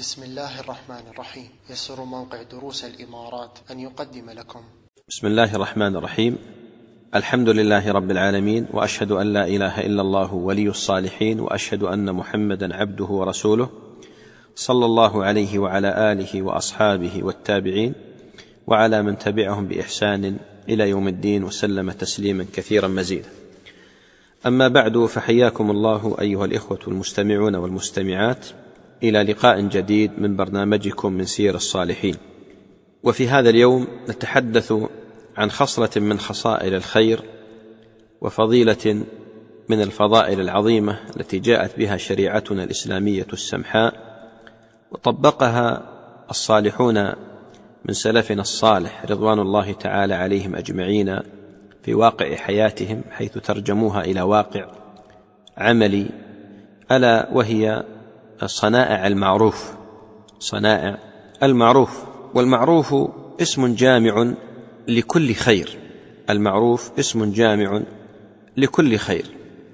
بسم الله الرحمن الرحيم. يسر موقع دروس الإمارات أن يقدم لكم. بسم الله الرحمن الرحيم. الحمد لله رب العالمين وأشهد أن لا إله إلا الله ولي الصالحين وأشهد أن محمدا عبده ورسوله صلى الله عليه وعلى آله وأصحابه والتابعين وعلى من تبعهم بإحسان إلى يوم الدين وسلم تسليما كثيرا مزيدا. أما بعد فحياكم الله أيها الإخوة المستمعون والمستمعات. إلى لقاء جديد من برنامجكم من سير الصالحين. وفي هذا اليوم نتحدث عن خصلة من خصائل الخير وفضيلة من الفضائل العظيمة التي جاءت بها شريعتنا الإسلامية السمحاء وطبقها الصالحون من سلفنا الصالح رضوان الله تعالى عليهم أجمعين في واقع حياتهم حيث ترجموها إلى واقع عملي ألا وهي صنائع المعروف. صنائع المعروف. والمعروف اسم جامع لكل خير. المعروف اسم جامع لكل خير.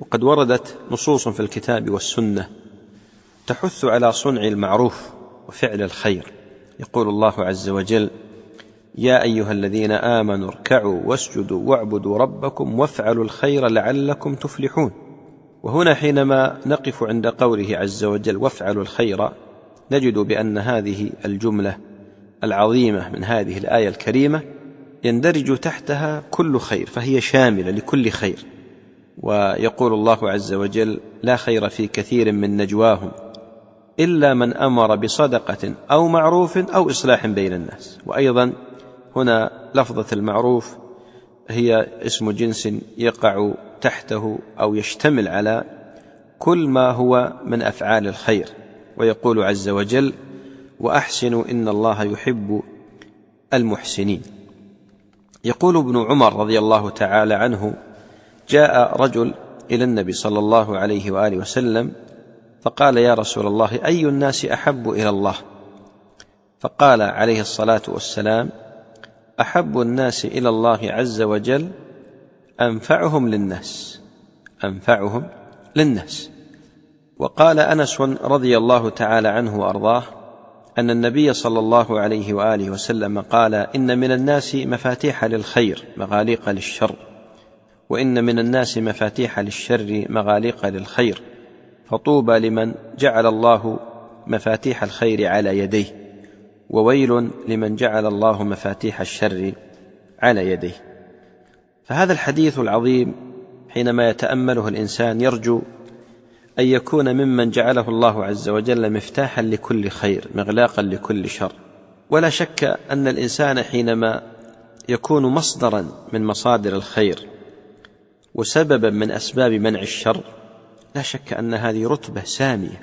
وقد وردت نصوص في الكتاب والسنة تحث على صنع المعروف وفعل الخير. يقول الله عز وجل يا أيها الذين آمنوا اركعوا واسجدوا واعبدوا ربكم وافعلوا الخير لعلكم تفلحون. وهنا حينما نقف عند قوله عز وجل وافعلوا الخير نجد بأن هذه الجملة العظيمة من هذه الآية الكريمة يندرج تحتها كل خير فهي شاملة لكل خير. ويقول الله عز وجل لا خير في كثير من نجواهم إلا من أمر بصدقة أو معروف أو إصلاح بين الناس. وأيضا هنا لفظة المعروف هي اسم جنس يقع تحته أو يشتمل على كل ما هو من أفعال الخير. ويقول عز وجل واحسنوا إن الله يحب المحسنين. يقول ابن عمر رضي الله تعالى عنه جاء رجل إلى النبي صلى الله عليه وآله وسلم فقال يا رسول الله أي الناس أحب إلى الله؟ فقال عليه الصلاة والسلام أحب الناس إلى الله عز وجل أنفعهم للناس. أنفعهم للناس. وقال أنس رضي الله تعالى عنه وأرضاه أن النبي صلى الله عليه وآله وسلم قال إن من الناس مفاتيح للخير مغاليق للشر. وإن من الناس مفاتيح للشر مغاليق للخير. فطوبى لمن جعل الله مفاتيح الخير على يديه وويل لمن جعل الله مفاتيح الشر على يديه. فهذا الحديث العظيم حينما يتأمله الإنسان يرجو أن يكون ممن جعله الله عز وجل مفتاحا لكل خير مغلاقا لكل شر. ولا شك أن الإنسان حينما يكون مصدرا من مصادر الخير وسببا من أسباب منع الشر لا شك أن هذه رتبة سامية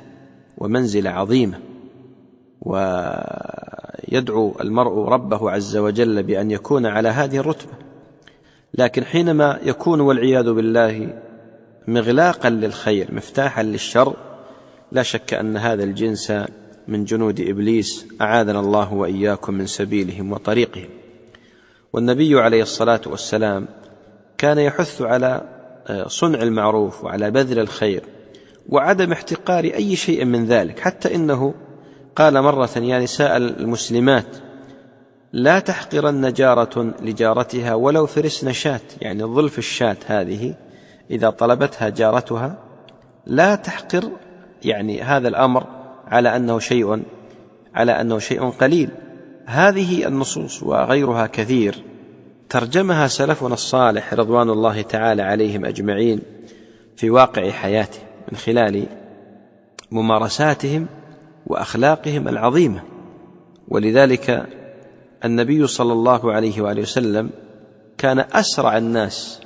ومنزلة عظيمة. ويدعو المرء ربه عز وجل بأن يكون على هذه الرتبة. لكن حينما يكون والعياذ بالله مغلاقا للخير مفتاحا للشر لا شك أن هذا الجنس من جنود إبليس أعاذنا الله وإياكم من سبيلهم وطريقهم. والنبي عليه الصلاة والسلام كان يحث على صنع المعروف وعلى بذل الخير وعدم احتقار أي شيء من ذلك حتى إنه قال مرة يا نساء المسلمات لا تحقرن جارة لجارتها ولو فرسن شاة يعني ظلف الشاة هذه إذا طلبتها جارتها لا تحقر يعني هذا الأمر على أنه شيء على أنه شيء قليل. هذه النصوص وغيرها كثير. ترجمها سلفنا الصالح رضوان الله تعالى عليهم أجمعين في واقع حياتهم من خلال ممارساتهم وأخلاقهم العظيمة. ولذلك النبي صلى الله عليه وآله وسلم كان أسرع الناس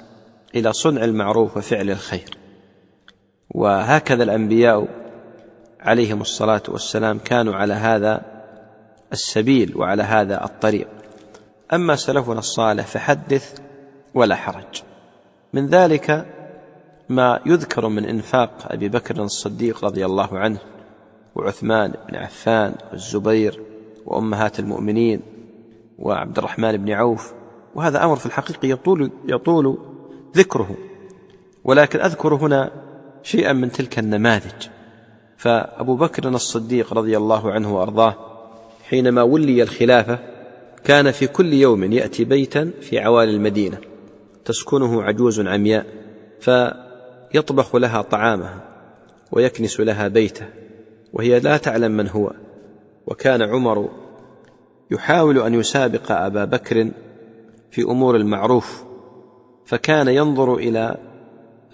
إلى صنع المعروف وفعل الخير. وهكذا الأنبياء عليهم الصلاة والسلام كانوا على هذا السبيل وعلى هذا الطريق. أما سلفنا الصالح فحدث ولا حرج. من ذلك ما يذكر من إنفاق أبي بكر الصديق رضي الله عنه وعثمان بن عفان والزبير وأمهات المؤمنين وعبد الرحمن بن عوف وهذا أمر في الحقيقة يطول يطول ذكره. ولكن أذكر هنا شيئا من تلك النماذج. فأبو بكر الصديق رضي الله عنه وأرضاه حينما ولي الخلافة كان في كل يوم يأتي بيتا في عوالي المدينة تسكنه عجوز عمياء فيطبخ لها طعامها ويكنس لها بيته وهي لا تعلم من هو وكان عمر يحاول أن يسابق أبا بكر في أمور المعروف فكان ينظر إلى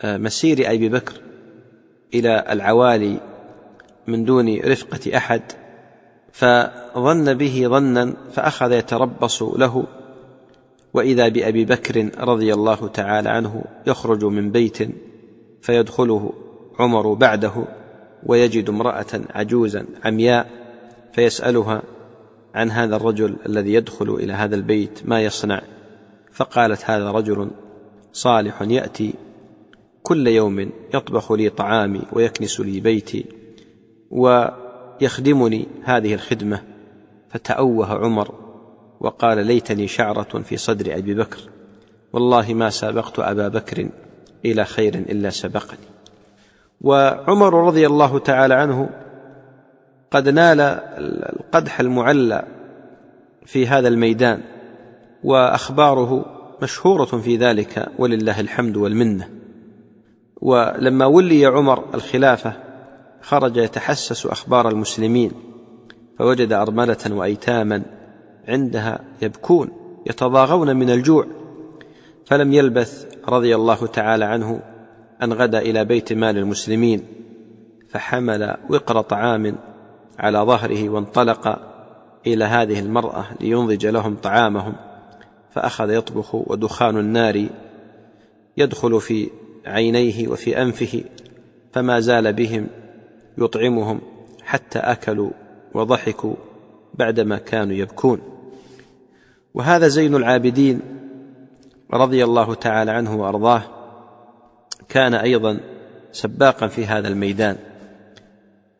آه، مسير أبي بكر إلى العوالي من دون رفقة أحد فظن به ظنا فأخذ يتربص له وإذا بأبي بكر رضي الله تعالى عنه يخرج من بيت فيدخله عمر بعده ويجد امرأة عجوزا عمياء فيسألها عن هذا الرجل الذي يدخل إلى هذا البيت ما يصنع. فقالت هذا رجل صالح يأتي كل يوم يطبخ لي طعامي ويكنس لي بيتي ويخدمني هذه الخدمة. فتأوه عمر وقال ليتني شعرة في صدر أبي بكر. والله ما سابقت أبا بكر إلى خير إلا سبقني. وعمر رضي الله تعالى عنه قد نال القدح المعلى في هذا الميدان وأخباره مشهورة في ذلك ولله الحمد والمنة. ولما ولي عمر الخلافة خرج يتحسس أخبار المسلمين فوجد أرملة وأيتاما عندها يبكون يتضاغون من الجوع. فلم يلبث رضي الله تعالى عنه أن غدا إلى بيت مال المسلمين فحمل وقر طعام على ظهره وانطلق إلى هذه المرأة لينضج لهم طعامهم فأخذ يطبخ ودخان النار يدخل في عينيه وفي أنفه فما زال بهم يطعمهم حتى أكلوا وضحكوا بعدما كانوا يبكون. وهذا زين العابدين رضي الله تعالى عنه وأرضاه كان أيضا سباقا في هذا الميدان.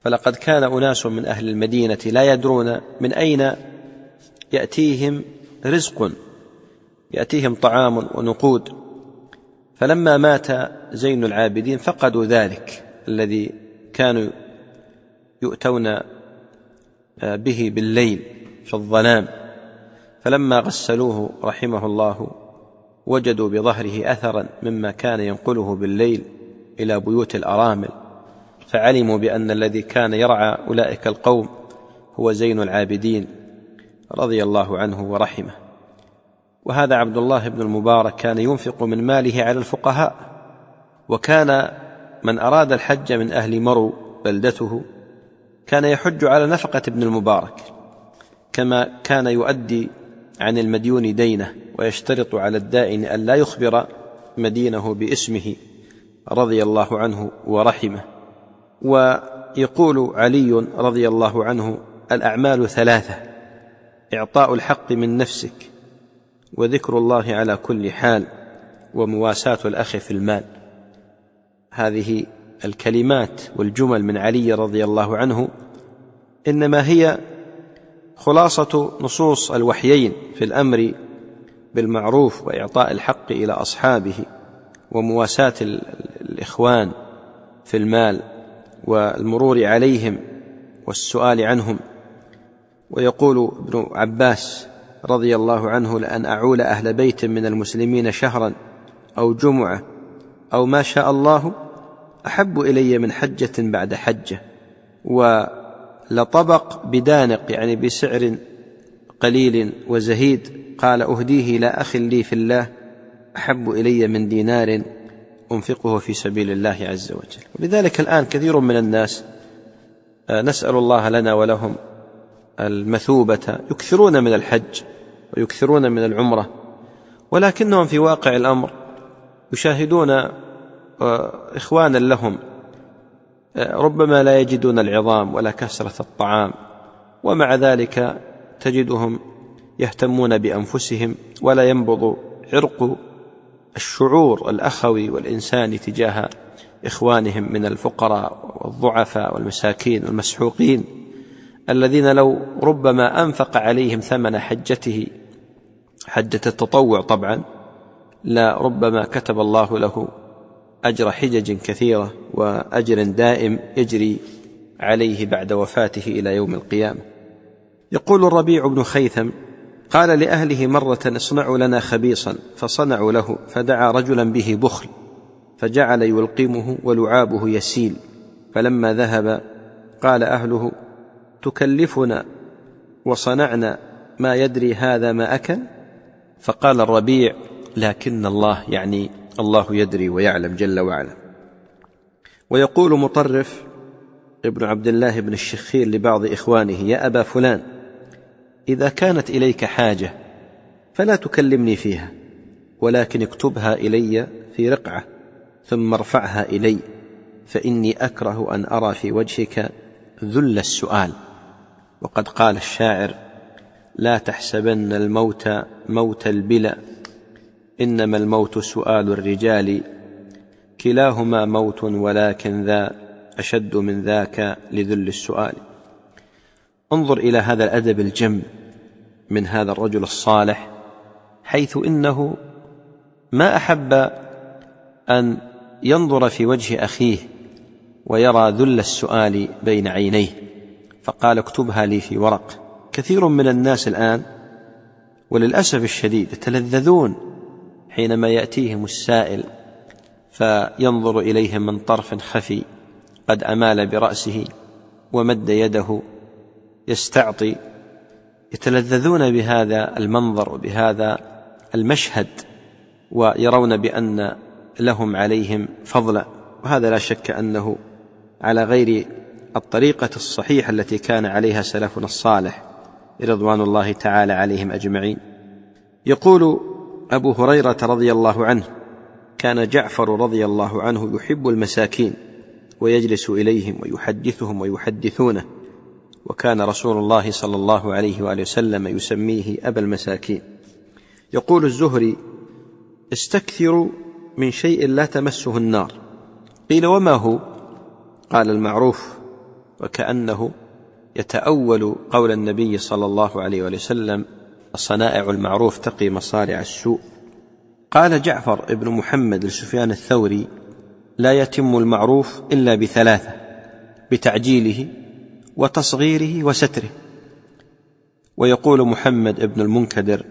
فلقد كان أناس من أهل المدينة لا يدرون من أين يأتيهم رزق يأتيهم طعام ونقود. فلما مات زين العابدين فقدوا ذلك الذي كانوا يؤتون آه، به بالليل في الظلام. فلما غسلوه رحمه الله وجدوا بظهره اثرا مما كان ينقله بالليل إلى بيوت الأرامل. فعلموا بأن الذي كان يرعى أولئك القوم هو زين العابدين رضي الله عنه ورحمه. وهذا عبد الله بن المبارك كان ينفق من ماله على الفقهاء وكان من أراد الحج من أهل مرو بلدته كان يحج على نفقة ابن المبارك كما كان يؤدي عن المديون دينه ويشترط على الدائن أن لا يخبر مدينه باسمه رضي الله عنه ورحمه. ويقول علي رضي الله عنه الأعمال ثلاثة إعطاء الحق من نفسك وذكر الله على كل حال ومواساة الأخ في المال. هذه الكلمات والجمل من علي رضي الله عنه إنما هي خلاصة نصوص الوحيين في الأمر بالمعروف وإعطاء الحق إلى أصحابه ومواساة الإخوان في المال. والمرور عليهم والسؤال عنهم. ويقول ابن عباس رضي الله عنه لأن أعول أهل بيت من المسلمين شهرا أو جمعة أو ما شاء الله أحب إلي من حجة بعد حجة ولطبق بدانق يعني بسعر قليل وزهيد قال أهديه إلى أخ لي في الله أحب إلي من دينار أنفقه في سبيل الله عز وجل. ولذلك الآن كثير من الناس آه، نسأل الله لنا ولهم المثوبة. يكثرون من الحج ويكثرون من العمرة ولكنهم في واقع الأمر يشاهدون آه، إخوانا لهم آه، ربما لا يجدون العظام ولا كسره الطعام ومع ذلك تجدهم يهتمون بأنفسهم ولا ينبض عرق الشعور الأخوي والانساني تجاه إخوانهم من الفقراء والضعفاء والمساكين والمسحوقين الذين لو ربما أنفق عليهم ثمن حجته حجة التطوع طبعا لا ربما كتب الله له أجر حجج كثيرة وأجر دائم يجري عليه بعد وفاته إلى يوم القيامة. يقول الربيع بن خيثم قال لأهله مرة اصنعوا لنا خبيصا فصنعوا له فدعا رجلا به بخل فجعل يلقمه ولعابه يسيل فلما ذهب قال أهله تكلفنا وصنعنا ما يدري هذا ما أكل؟ فقال الربيع لكن الله يعني الله يدري ويعلم جل وعلا. ويقول مطرف ابن عبد الله بن الشخير لبعض إخوانه يا أبا فلان إذا كانت إليك حاجة فلا تكلمني فيها ولكن اكتبها إلي في رقعة ثم ارفعها إلي فإني أكره أن أرى في وجهك ذل السؤال. وقد قال الشاعر لا تحسبن الموت موت البلا إنما الموت سؤال الرجال كلاهما موت ولكن ذا أشد من ذاك لذل السؤال. انظر إلى هذا الأدب الجم من هذا الرجل الصالح حيث إنه ما أحب أن ينظر في وجه أخيه ويرى ذل السؤال بين عينيه فقال اكتبها لي في ورق. كثير من الناس الآن وللأسف الشديد يتلذذون حينما يأتيهم السائل فينظر إليهم من طرف خفي قد أمال برأسه ومد يده يستعطي يتلذذون بهذا المنظر وبهذا المشهد ويرون بأن لهم عليهم فضلا. وهذا لا شك أنه على غير الطريقة الصحيحة التي كان عليها سلفنا الصالح رضوان الله تعالى عليهم أجمعين. يقول أبو هريرة رضي الله عنه كان جعفر رضي الله عنه يحب المساكين ويجلس إليهم ويحدثهم ويحدثونه وكان رسول الله صلى الله عليه وآله وسلم يسميه أبا المساكين. يقول الزهري استكثروا من شيء لا تمسه النار. قيل وما هو؟ قال المعروف وكأنه يتأول قول النبي صلى الله عليه وآله وسلم صنائع المعروف تقي مصارع السوء. قال جعفر ابن محمد لسفيان الثوري لا يتم المعروف إلا بثلاثة بتعجيله وتصغيره وستره. ويقول محمد ابن المنكدر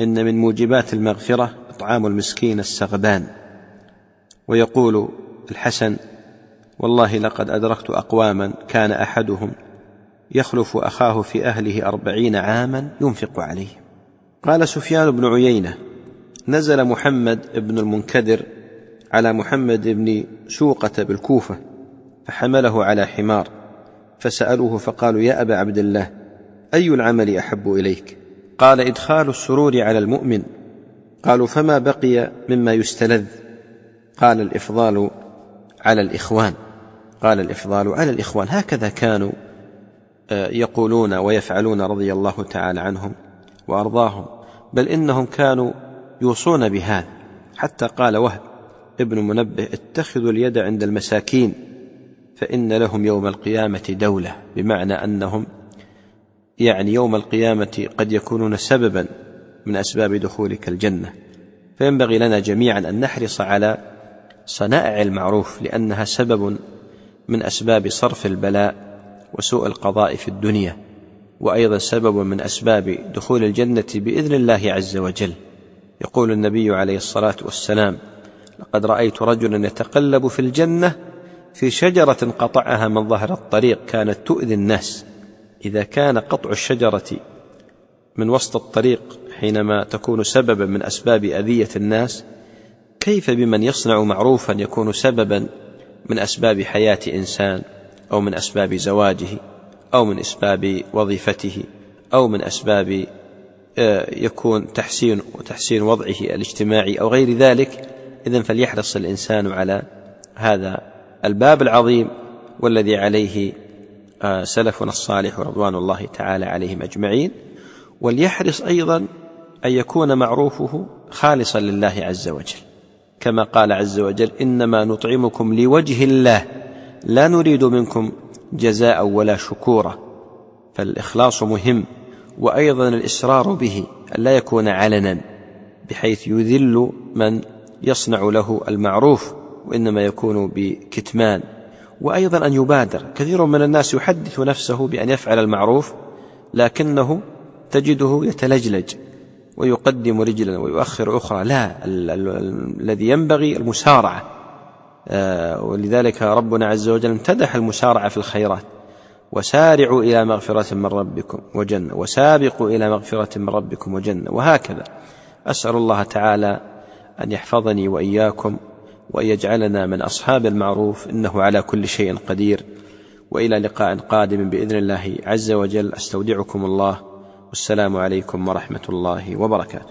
إن من موجبات المغفرة إطعام المسكين السغبان. ويقول الحسن والله لقد أدركت أقواما كان أحدهم يخلف أخاه في أهله أربعين عاما ينفق عليه. قال سفيان بن عيينة نزل محمد بن المنكدر على محمد بن سوقه بالكوفة فحمله على حمار. فسألوه فقالوا يا أبا عبد الله أي العمل أحب إليك؟ قال إدخال السرور على المؤمن. قالوا فما بقي مما يستلذ؟ قال الإفضال على الإخوان. قال الإفضال على الإخوان. هكذا كانوا آه، يقولون ويفعلون رضي الله تعالى عنهم وأرضاهم بل إنهم كانوا يوصون بهذا. حتى قال وهب ابن منبه اتخذوا اليد عند المساكين. فإن لهم يوم القيامة دولة بمعنى أنهم يعني يوم القيامة قد يكونون سببا من أسباب دخولك الجنة. فينبغي لنا جميعا أن نحرص على صنائع المعروف لأنها سبب من أسباب صرف البلاء وسوء القضاء في الدنيا وأيضا سبب من أسباب دخول الجنة بإذن الله عز وجل. يقول النبي عليه الصلاة والسلام لقد رأيت رجلا يتقلب في الجنة في شجرة قطعها من ظهر الطريق كانت تؤذي الناس. إذا كان قطع الشجرة من وسط الطريق حينما تكون سببا من أسباب أذية الناس كيف بمن يصنع معروفا يكون سببا من أسباب حياة إنسان أو من أسباب زواجه أو من أسباب وظيفته أو من أسباب آه، يكون تحسين وتحسين وضعه الاجتماعي أو غير ذلك اذا فليحرص الإنسان على هذا الباب العظيم والذي عليه آه، سلفنا الصالح رضوان الله تعالى عليهم أجمعين وليحرص أيضا أن يكون معروفه خالصا لله عز وجل. كما قال عز وجل إنما نطعمكم لوجه الله لا نريد منكم جزاء ولا شكورا فالإخلاص مهم وأيضا الاصرار به أن لا يكون علنا بحيث يذل من يصنع له المعروف. وإنما يكون بكتمان. وأيضا أن يبادر. كثير من الناس يحدث نفسه بأن يفعل المعروف لكنه تجده يتلجلج ويقدم رجلا ويؤخر أخرى. لا الذي ينبغي المسارعة. آه، ولذلك ربنا عز وجل امتدح المسارعة في الخيرات. وسارعوا إلى مغفرة من ربكم وجنة وسابقوا إلى مغفرة من ربكم وجنة وهكذا. أسأل الله تعالى أن يحفظني وإياكم وأن يجعلنا من أصحاب المعروف إنه على كل شيء قدير. وإلى لقاء قادم بإذن الله عز وجل. أستودعكم الله. والسلام عليكم ورحمة الله وبركاته.